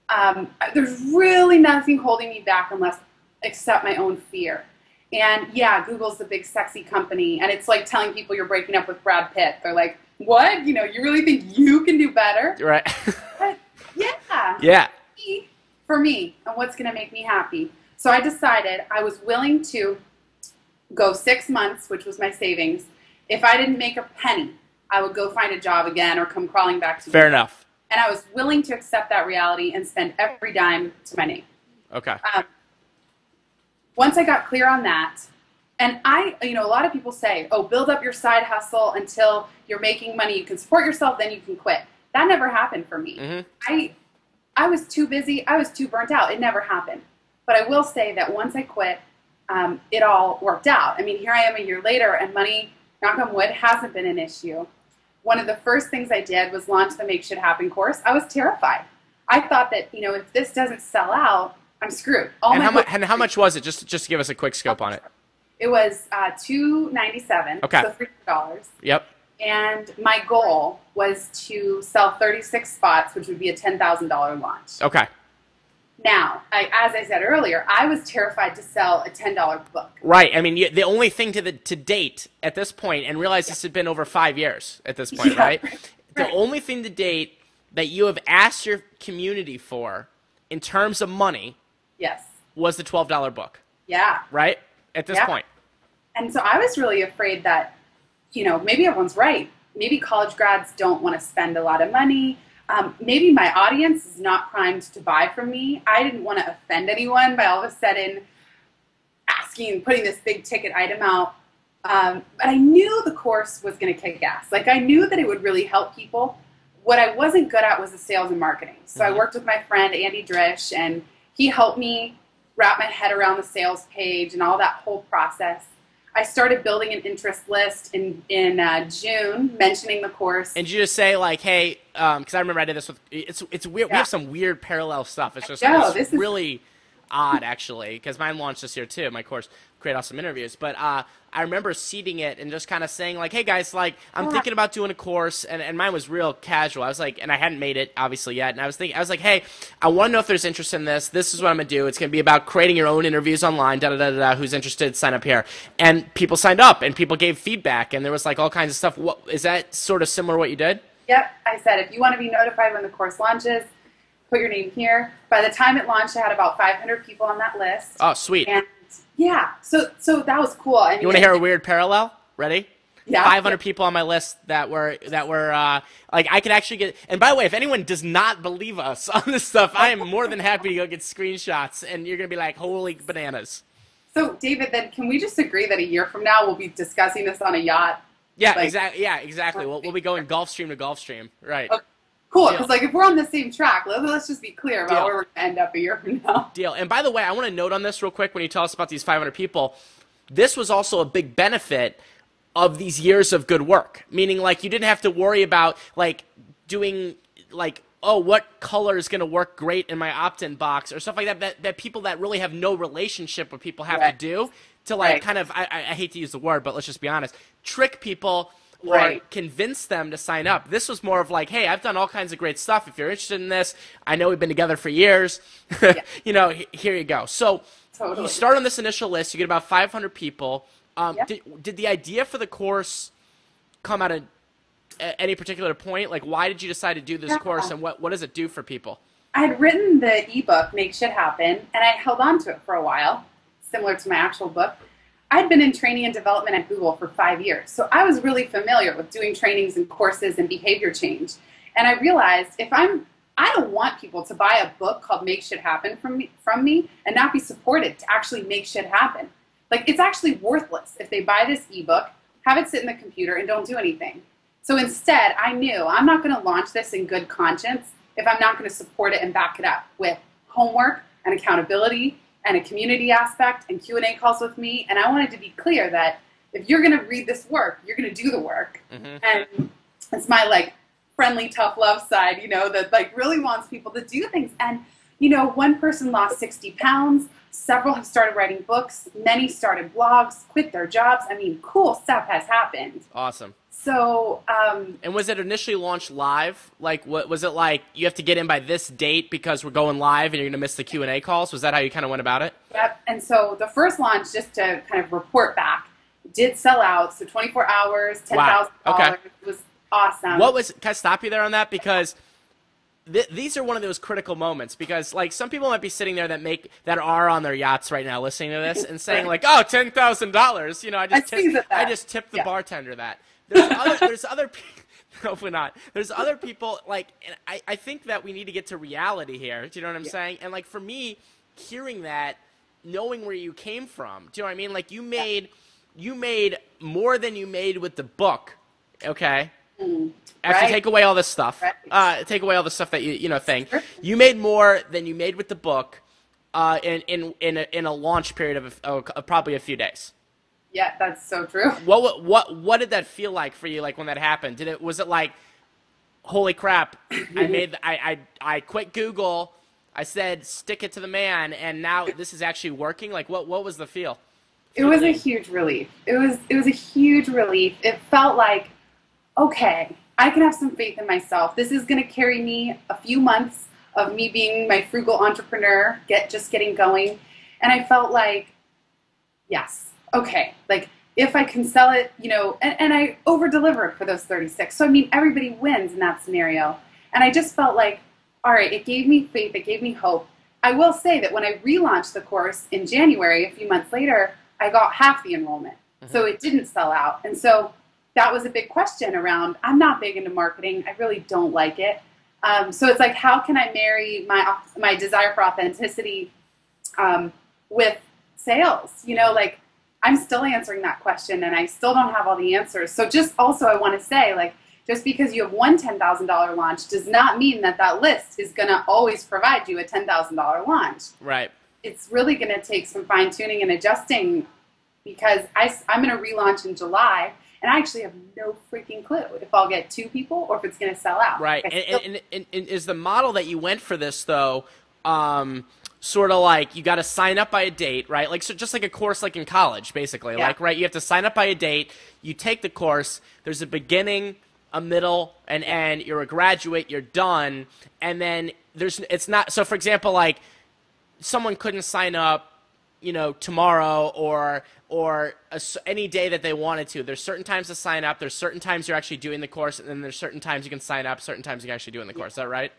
Um, there's really nothing holding me back unless except my own fear. And yeah, Google's the big sexy company, and it's like telling people you're breaking up with Brad Pitt. They're like, what? You know, you really think you can do better? Right. But yeah, yeah. for me and what's going to make me happy. So I decided I was willing to go six months, which was my savings. If I didn't make a penny, I would go find a job again or come crawling back to Fair Google. enough. And I was willing to accept that reality and spend every dime to my name. Okay. Um, once I got clear on that, and I, you know, a lot of people say, oh, build up your side hustle until you're making money, you can support yourself, then you can quit. That never happened for me. Mhm. I, I was too busy, I was too burnt out. It never happened. But I will say that once I quit, um, it all worked out. I mean, here I am a year later, and money, knock on wood, hasn't been an issue. One of the first things I did was launch the Make Shit Happen course. I was terrified. I thought that, you know, if this doesn't sell out, I'm screwed. All And my how, mu- and how much was it? Just just to give us a quick scope on it. It was uh, two ninety seven. Okay. So three dollars. Yep. And my goal was to sell thirty six spots, which would be a ten thousand dollar launch. Okay. Now, I, as I said earlier, I was terrified to sell a ten dollar book. Right. I mean, you, the only thing to the to date at this point, and realize this had been over five years at this point, Yeah. right? The Right. only thing to date that you have asked your community for, in terms of money, Yes. was the twelve dollar book, Yeah. right? At this Yeah. point. And so I was really afraid that, you know, maybe everyone's right. Maybe college grads don't want to spend a lot of money. Um, maybe my audience is not primed to buy from me. I didn't want to offend anyone by all of a sudden asking, putting this big ticket item out. Um, but I knew the course was going to kick ass. Like I knew that it would really help people. What I wasn't good at was the sales and marketing. So I Mhm. worked with my friend Andy Drish, and he helped me wrap my head around the sales page and all that whole process. I started building an interest list in in uh, June, mentioning the course. And you just say like, hey, because um, I remember I did this with. It's it's weird. Yeah. We have some weird parallel stuff. It's just know, it's this is- really odd actually because mine launched this year too. My course, create awesome interviews. But uh, I remember seeding it and just kind of saying like, hey guys, like I'm thinking about doing a course, and, and mine was real casual. I was like, and I hadn't made it obviously yet, and I was thinking, I was like, hey, I want to know if there's interest in this. This is what I'm gonna do. It's gonna be about creating your own interviews online. Da da da da. Who's interested? Sign up here. And people signed up, and people gave feedback, and there was like all kinds of stuff. What is that sort of similar to what you did? Yep, I said if you want to be notified when the course launches, put your name here. By the time it launched, I had about 500 people on that list. Oh, sweet. And yeah, so so that was cool. I mean, You want to hear a weird parallel? Ready? Yeah. 500 people on my list that were that were uh, like I could actually get. And by the way, if anyone does not believe us on this stuff, I am more than happy to go get screenshots, and you're gonna be like, "Holy bananas!" So, David, then can we just agree that a year from now we'll be discussing this on a yacht? Yeah, Like- exactly. Yeah, exactly. We'll, we'll be going Gulfstream to Gulfstream, right? Okay. Cool, because like if we're on the same track, let, let's just be clear about Deal. where we're going to end up a year from now. Deal. And by the way, I want to note on this real quick when you tell us about these 500 people. This was also a big benefit of these years of good work, meaning like you didn't have to worry about like doing like oh what color is going to work great in my opt-in box or stuff like that, that that people that really have no relationship with people have Right. to do to like Right. kind of I I hate to use the word but let's just be honest trick people or Right. convince them to sign up. This was more of like, hey, I've done all kinds of great stuff. If you're interested in this, I know we've been together for years. you know, he- here you go. So Totally. you start on this initial list. You get about 500 people. Um, did, did the idea for the course come out of at any particular point? Like, why did you decide to do this Yeah. course, and what, what does it do for people? I had written the ebook Make Shit Happen, and I held on to it for a while, similar to my actual book. I'd been in training and development at Google for five years, so I was really familiar with doing trainings and courses and behavior change. And I realized if I'm, I don't want people to buy a book called Make Shit Happen from me, from me and not be supported to actually make shit happen. Like it's actually worthless if they buy this ebook, have it sit in the computer, and don't do anything. So instead, I knew I'm not going to launch this in good conscience if I'm not going to support it and back it up with homework and accountability and a community aspect and Q&A calls with me. And I wanted to be clear that if you're going to read this work, you're going to do the work. Mhm. And it's my like friendly, tough love side, you know, that like really wants people to do things. And, you know, one person lost 60 pounds. Several have started writing books. Many started blogs, quit their jobs. I mean, cool stuff has happened. Awesome. So, um, And was it initially launched live? Like, what was it like? You have to get in by this date because we're going live, and you're gonna miss the Q and A calls. Was that how you kind of went about it? Yep. And so the first launch, just to kind of report back, did sell out. So 24 hours, $10,000 Wow. Okay. was awesome. What was? Can I stop you there on that? Because th- these are one of those critical moments. Because like some people might be sitting there that make that are on their yachts right now, listening to this and saying like, "Oh, ten thousand dollars." You know, I just I tip. I just tipped the Yeah. bartender that. There's other. There's other. pe- Hopefully not. There's other people like, and I, I think that we need to get to reality here. Do you know what I'm Yeah. saying? And like for me, hearing that, knowing where you came from, do you know what I mean? Like you made, you made more than you made with the book. Okay. Mm. After Right. take away all this stuff, Right. uh, take away all the stuff that you you know thing, Sure. you made more than you made with the book, uh, in in in a, in a launch period of, a, of probably a few days. Yeah, that's so true. What what what what did that feel like for you? Like when that happened, did it was it like, holy crap, I made I I I quit Google, I said stick it to the man, and now this is actually working. Like what what was the feel? It was a huge relief. It was it was a huge relief. It felt like, okay, I can have some faith in myself. This is going to carry me a few months of me being my frugal entrepreneur, get just getting going, and I felt like, yes, okay, like if I can sell it, you know, and, and I over delivered for those 36. So I mean, everybody wins in that scenario, and I just felt like, all right, it gave me faith, it gave me hope. I will say that when I relaunched the course in January, a few months later, I got half the enrollment. So it didn't sell out. And so that was a big question around I'm not big into marketing. I really don't like it. Um, so it's like, how can I marry my, my desire for authenticity um, with sales? You know, like I'm still answering that question and I still don't have all the answers. So just also, I want to say, like, just because you have one $10,000 launch does not mean that that list is going to always provide you a $10,000 launch Right. it's really going to take some fine tuning and adjusting because I, I'm going to relaunch in July, and I actually have no freaking clue if I'll get two people or if it's going to sell out. Right. I And, still- and, and, and is the model that you went for this though, um, sort of like you got to sign up by a date, right? Like so, just like a course, like in college, basically. Yeah. Like right, you have to sign up by a date. You take the course. There's a beginning, a middle, and end. You're a graduate. You're done, and then there's it's not. So for example, like someone couldn't sign up you know tomorrow or or a any day that they wanted to there's certain times to sign up there's certain times you're actually doing the course and then there's certain times you can sign up certain times you can actually do in the course is that right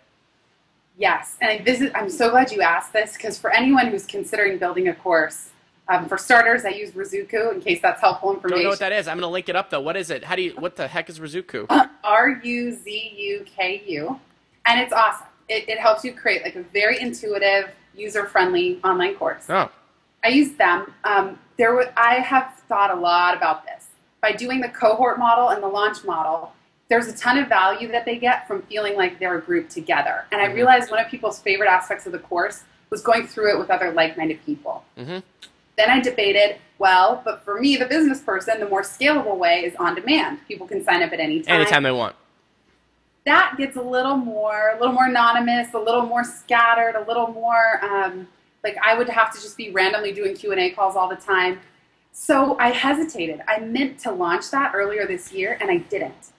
Yes, and I visit. I'm so glad you asked this because for anyone who's considering building a course, um, for starters, I use Ruzuku in case that's helpful I don't know what that is i'm gonna link it up though what is it how do you what the heck is ruzuku R U Z U K U, and it's awesome. It, it helps you create like a very intuitive, user-friendly online course. oh I use them. Um, there, wa- I have thought a lot about this. By doing the cohort model and the launch model, there's a ton of value that they get from feeling like they're a group together. And I Mhm. realized one of people's favorite aspects of the course was going through it with other like-minded people. Mhm. Then I debated, well, but for me, the business person, the more scalable way is on demand. People can sign up at any time anytime they want that gets a little more a little more anonymous a little more scattered a little more um, like i would have to just be randomly doing q&a calls all the time so i hesitated i meant to launch that earlier this year and i didn't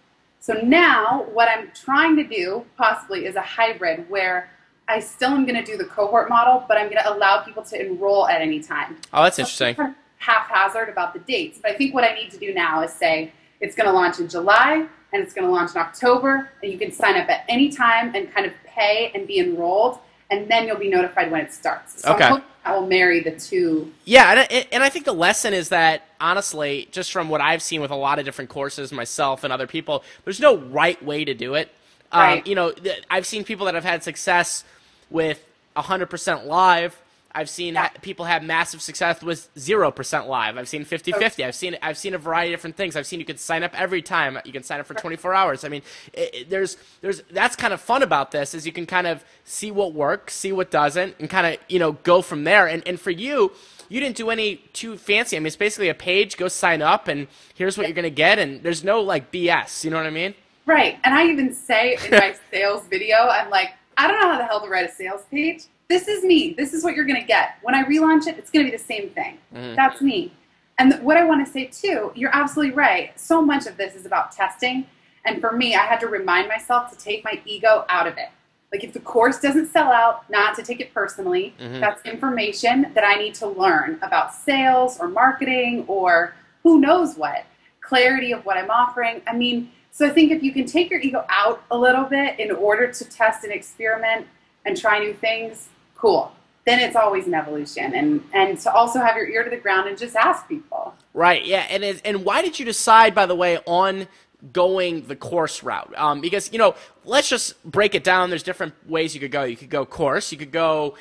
so now what i'm trying to do possibly is a hybrid where i still am going to do the cohort model but i'm going to allow people to enroll at any time. Oh that's interesting. I'm haphazard about the dates, but I think what I need to do now is say it's going to launch in July and it's going to launch in October, and you can sign up at any time and kind of pay and be enrolled, and then you'll be notified when it starts. So Okay. That will marry the two. Yeah, and I, and I think the lesson is that honestly, just from what I've seen with a lot of different courses, myself and other people, there's no right way to do it. Um, Right. you know, I've seen people that have had success with 100% live. I've seen Yeah. ha- people have massive success with 0% live. I've seen 50-50. I've seen I've seen a variety of different things. I've seen you can sign up every time. You can sign up for 24 hours. I mean, it, it- there's there's that's kind of fun about this is you can kind of see what works, see what doesn't, and kind of you know go from there. And and for you, you didn't do any too fancy. I mean, it's basically a page. Go sign up, and here's what you're gonna get. And there's no like BS. You know what I mean? Right. And I even say in my sales video, I'm like, I don't know how the hell to write a sales page. This is me. This is what you're going to get. When I relaunch it, it's going to be the same thing. Mhm. That's me. And th- what I want to say too, you're absolutely right. So much of this is about testing. And for me, I had to remind myself to take my ego out of it. Like if the course doesn't sell out, not to take it personally. Mhm. That's information that I need to learn about sales or marketing or who knows what. Clarity of what I'm offering. I mean, so I think if you can take your ego out a little bit in order to test and experiment and try new things, cool. Then it's always an evolution. And and to also have your ear to the ground and just ask people. Right. Yeah. And is, and why did you decide, by the way, on going the course route? Um, because you know, let's just break it down. There's different ways you could go. You could go course. You could go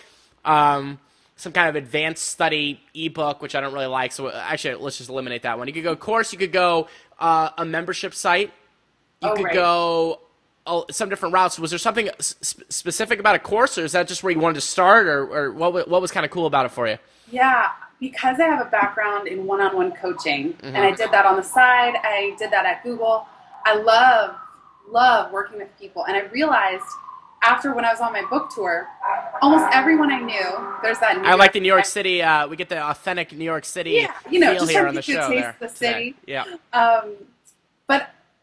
um, some kind of advanced study ebook, which I don't really like. So uh, actually, let's just eliminate that one. You could go course. You could go uh, a membership site. You Oh, could right. go. Some different routes. Was there something sp- specific about a course, or is that just where you wanted to start, or, or what? What was kind of cool about it for you? Yeah, because I have a background in one-on-one coaching, Mhm. and I did that on the side. I did that at Google. I love, love working with people, and I realized after when I was on my book tour, almost everyone I knew. There's that. New I like the New York City. Uh, we get the authentic New York City Yeah, you know, feel just here on the show. you There, taste the today. city. Yeah. Um,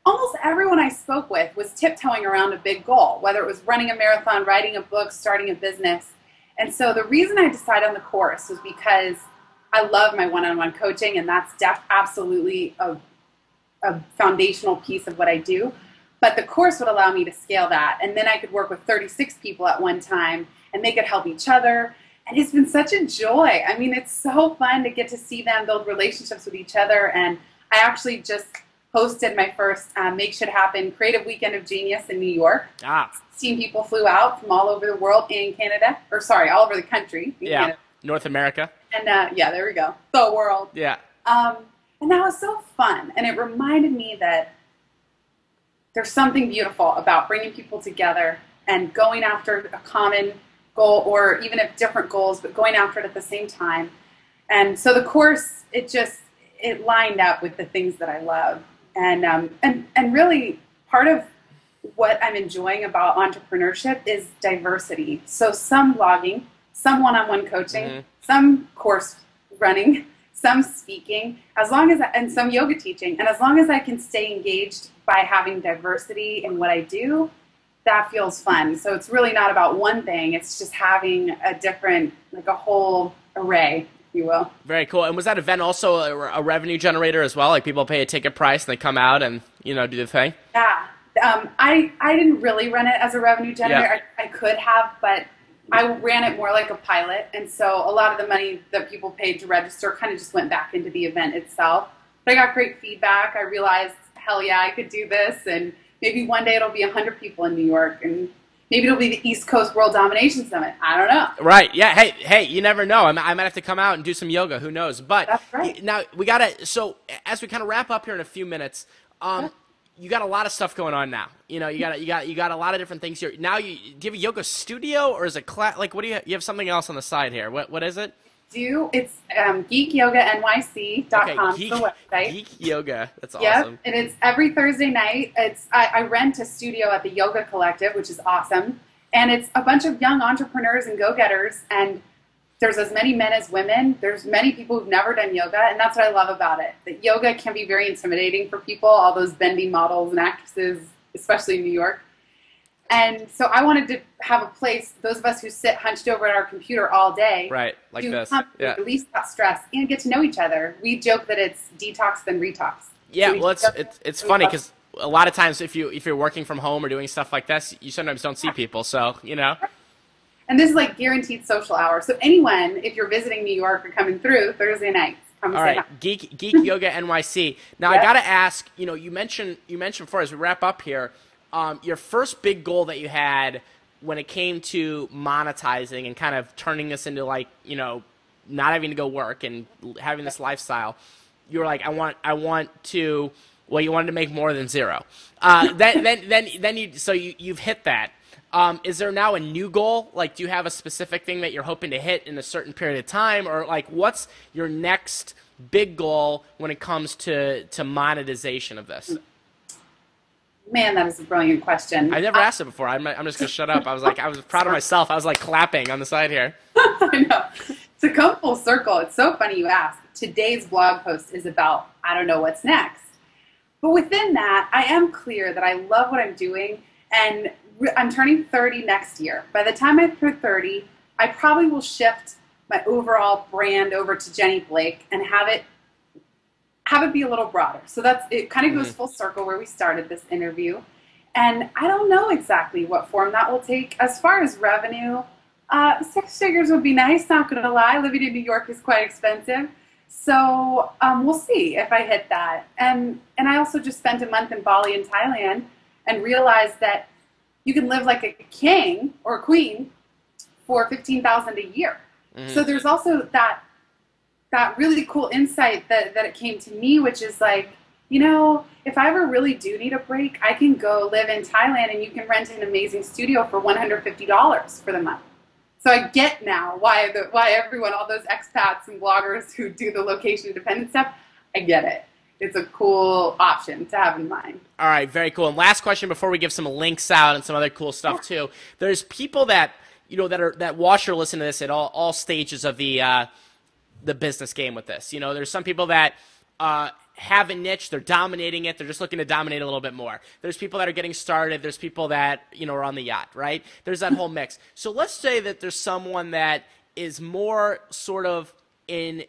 almost everyone I spoke with was tiptoeing around a big goal, whether it was running a marathon, writing a book, starting a business. And so the reason I decided on the course was because I love my one-on-one coaching, and that's def- absolutely a, a foundational piece of what I do. But the course would allow me to scale that, and then I could work with 36 people at one time, and they could help each other. And it's been such a joy. I mean, it's so fun to get to see them build relationships with each other. And I actually just hosted my first um, Make Shit Happen Creative Weekend of Genius in New York. Ah, 16 people flew out from all over the world and Canada, or sorry, all over the country. in yeah. Canada. North America. And uh, yeah, there we go. The world. Yeah. Um, and that was so fun. And it reminded me that there's something beautiful about bringing people together and going after a common goal, or even if different goals, but going after it at the same time. And so the course, it just, it lined up with the things that I love, and um, and and really part of what I'm enjoying about entrepreneurship is diversity. So some blogging, some one-on-one coaching, mm-hmm. some course running, some speaking, as long as I, and some yoga teaching, and as long as I can stay engaged by having diversity in what I do, that feels fun. So it's really not about one thing. It's just having a different, like a whole array, you will. Very cool. And was that event also a, a revenue generator as well? Like people pay a ticket price and they come out and you know do the thing. Yeah. Um, I I didn't really run it as a revenue generator. Yeah. I, I could have, but I ran it more like a pilot, and so a lot of the money that people paid to register kind of just went back into the event itself. But I got great feedback. I realized, hell yeah, I could do this, and maybe one day it'll be 100 people in New York, and maybe it'll be the East Coast World Domination Summit. I don't know. Right? Yeah. Hey, hey, you never know. I might have to come out and do some yoga. Who knows? But That's right. now we gotta. So as we kind of wrap up here in a few minutes, um, you got a lot of stuff going on now. You know, you got you got you got a lot of different things here. Now, you do you have a yoga studio or is it class? Like, what do you you have something else on the side here? What what is it? Do it's um, geekyogaNYC.com okay, geek, the website. Geek Yoga, that's awesome. yep, and it's every Thursday night. It's I, I rent a studio at the Yoga Collective, which is awesome, and it's a bunch of young entrepreneurs and go getters and there's as many men as women. There's many people who've never done yoga, and that's what I love about it. That yoga can be very intimidating for people, all those bendy models and actresses, especially in New York. And so I wanted to have a place, those of us who sit hunched over at our computer all day, right, like to this, yeah. release that stress and get to know each other. We joke that it's detox than retox. Yeah, so well, it's it's, it's funny because a lot of times if you if you're working from home or doing stuff like this, you sometimes don't see people. So you know. And this is like guaranteed social hour. So anyone, if you're visiting New York or coming through Thursday night, All right, hi. Geek Geek Yoga NYC. Now yep. I gotta ask, you know, you mentioned you mentioned before as we wrap up here, um, your first big goal that you had when it came to monetizing and kind of turning this into like, you know, not having to go work and having this lifestyle. You were like, I want, I want to. Well, you wanted to make more than zero. Uh, then, then, then, then you. So you, you've hit that. Um, is there now a new goal? Like, do you have a specific thing that you're hoping to hit in a certain period of time, or like, what's your next big goal when it comes to to monetization of this? Man, that is a brilliant question. I never uh, asked it before. I'm, I'm just gonna shut up. I was like, I was proud of myself. I was like clapping on the side here. I know. To come full circle, it's so funny you ask. Today's blog post is about I don't know what's next. But within that, I am clear that I love what I'm doing and I'm turning 30 next year. By the time I turn 30, I probably will shift my overall brand over to Jenny Blake and have it have it be a little broader. So that's it kind of goes mm-hmm. full circle where we started this interview. And I don't know exactly what form that will take. As far as revenue, uh, six figures would be nice, not gonna lie. Living in New York is quite expensive. So um, we'll see if I hit that. And and I also just spent a month in Bali in Thailand and realized that you can live like a king or a queen for 15000 a year mm-hmm. so there's also that that really cool insight that, that it came to me which is like you know if i ever really do need a break i can go live in thailand and you can rent an amazing studio for $150 for the month so i get now why the why everyone all those expats and bloggers who do the location dependent stuff i get it it's a cool option to have in mind. All right, very cool. And last question before we give some links out and some other cool stuff too. There's people that you know that are that watch or listen to this at all all stages of the uh, the business game with this. You know, there's some people that uh, have a niche, they're dominating it, they're just looking to dominate a little bit more. There's people that are getting started, there's people that, you know, are on the yacht, right? There's that whole mix. So let's say that there's someone that is more sort of in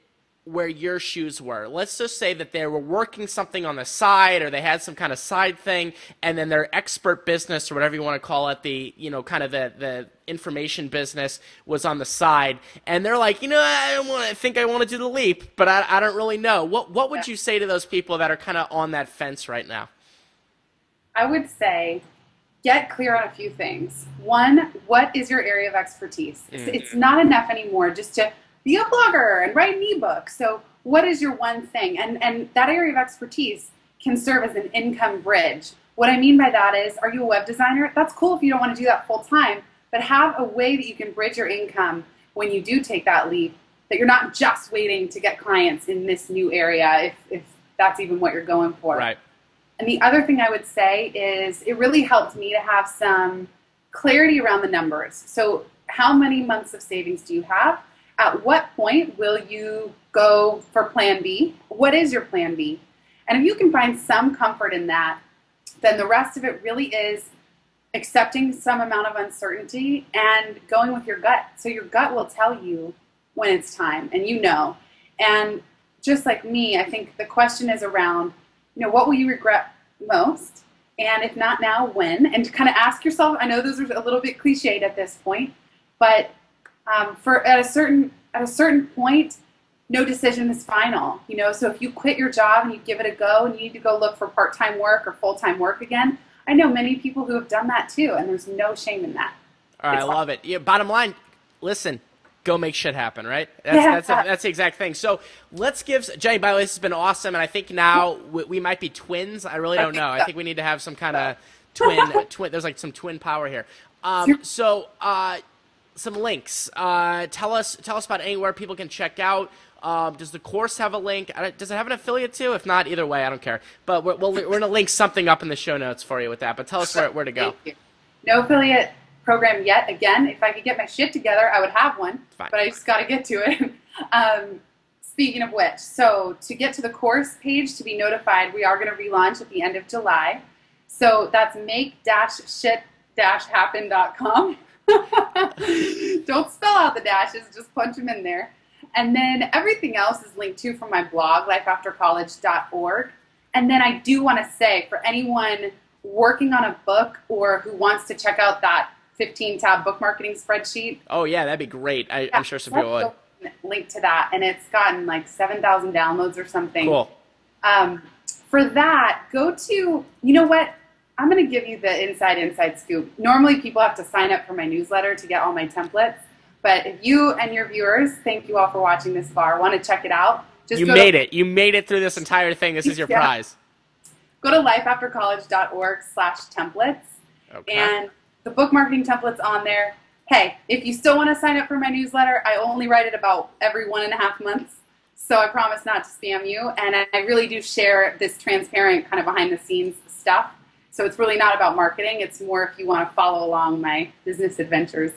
where your shoes were. Let's just say that they were working something on the side or they had some kind of side thing and then their expert business or whatever you want to call it, the, you know, kind of the, the information business was on the side and they're like, you know, I want to think I want to do the leap, but I, I don't really know. What, what would you say to those people that are kind of on that fence right now? I would say get clear on a few things. One, what is your area of expertise? Mm-hmm. It's not enough anymore just to be a blogger and write an ebook. So what is your one thing? And and that area of expertise can serve as an income bridge. What I mean by that is, are you a web designer? That's cool if you don't want to do that full time, but have a way that you can bridge your income when you do take that leap that you're not just waiting to get clients in this new area if, if that's even what you're going for. Right. And the other thing I would say is it really helped me to have some clarity around the numbers. So, how many months of savings do you have? At what point will you go for plan B? What is your plan B? And if you can find some comfort in that, then the rest of it really is accepting some amount of uncertainty and going with your gut. So your gut will tell you when it's time and you know. And just like me, I think the question is around, you know, what will you regret most? And if not now, when? And to kind of ask yourself, I know those are a little bit cliched at this point, but um, for at a certain at a certain point, no decision is final. You know, so if you quit your job and you give it a go and you need to go look for part-time work or full-time work again, I know many people who have done that too, and there's no shame in that. All right, I love it. Yeah, bottom line, listen, go make shit happen, right? That's yeah. that's, that's the exact thing. So let's give Jenny. By the way, this has been awesome, and I think now we, we might be twins. I really don't know. I think we need to have some kind of twin. twin. There's like some twin power here. Um, so uh, some links. Uh, tell us tell us about anywhere people can check out. Um, does the course have a link? Does it have an affiliate too? If not, either way, I don't care. But we're, we are going to link something up in the show notes for you with that. But tell us where, where to go. No affiliate program yet. Again, if I could get my shit together, I would have one. Fine. But I just got to get to it. um, speaking of which, so to get to the course page to be notified, we are going to relaunch at the end of July. So that's make-shit-happen.com. Don't spell out the dashes, just punch them in there. And then everything else is linked to from my blog, lifeaftercollege.org. And then I do want to say for anyone working on a book or who wants to check out that 15 tab book marketing spreadsheet. Oh, yeah, that'd be great. I, am sure some people would. Link to that, and it's gotten like 7,000 downloads or something. Cool. Um, for that, go to, you know what? I'm going to give you the inside, inside scoop. Normally, people have to sign up for my newsletter to get all my templates. But if you and your viewers, thank you all for watching this far, want to check it out, just you made to, it. You made it through this entire thing. This is your yeah. prize. Go to lifeaftercollege.org slash templates. Okay. And the book marketing templates on there. Hey, if you still want to sign up for my newsletter, I only write it about every one and a half months. So I promise not to spam you. And I really do share this transparent kind of behind the scenes stuff. So it's really not about marketing. It's more if you want to follow along my business adventures.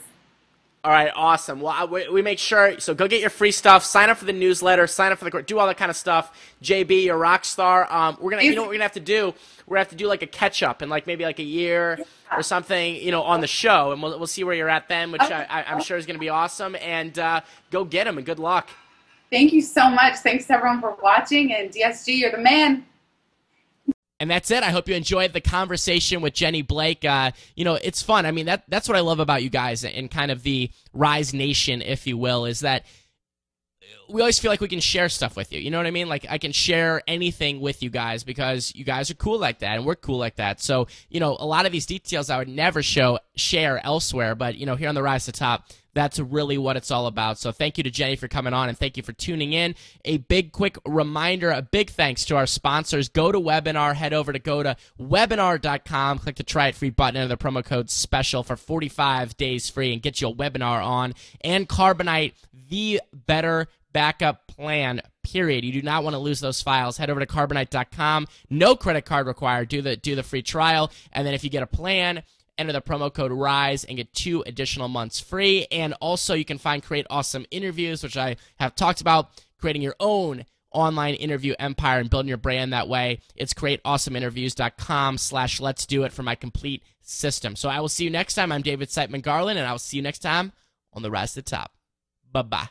All right, awesome. Well, I, we, we, make sure. So go get your free stuff. Sign up for the newsletter. Sign up for the do all that kind of stuff. JB, you're a rock star. Um, we're gonna, you know, what we're gonna have to do. We're gonna have to do like a catch up in like maybe like a year or something, you know, on the show, and we'll we'll see where you're at then, which I, am sure is gonna be awesome. And uh, go get them, and good luck. Thank you so much. Thanks to everyone for watching, and DSG, you're the man. And that's it. I hope you enjoyed the conversation with Jenny Blake. Uh, you know, it's fun. I mean, that that's what I love about you guys and kind of the Rise Nation, if you will, is that we always feel like we can share stuff with you. You know what I mean? Like I can share anything with you guys because you guys are cool like that and we're cool like that. So, you know, a lot of these details I would never show share elsewhere, but you know, here on the Rise to Top, that's really what it's all about. So thank you to Jenny for coming on and thank you for tuning in. A big quick reminder, a big thanks to our sponsors. GoToWebinar, head over to go to webinar.com, click the try it free button, enter the promo code special for 45 days free and get you a webinar on. And Carbonite, the better backup plan period you do not want to lose those files head over to carbonite.com no credit card required do the do the free trial and then if you get a plan Enter the promo code RISE and get two additional months free. And also, you can find Create Awesome Interviews, which I have talked about, creating your own online interview empire and building your brand that way. It's createawesomeinterviews.com slash let's do it for my complete system. So I will see you next time. I'm David Siteman Garland, and I will see you next time on the Rise to the Top. Bye-bye.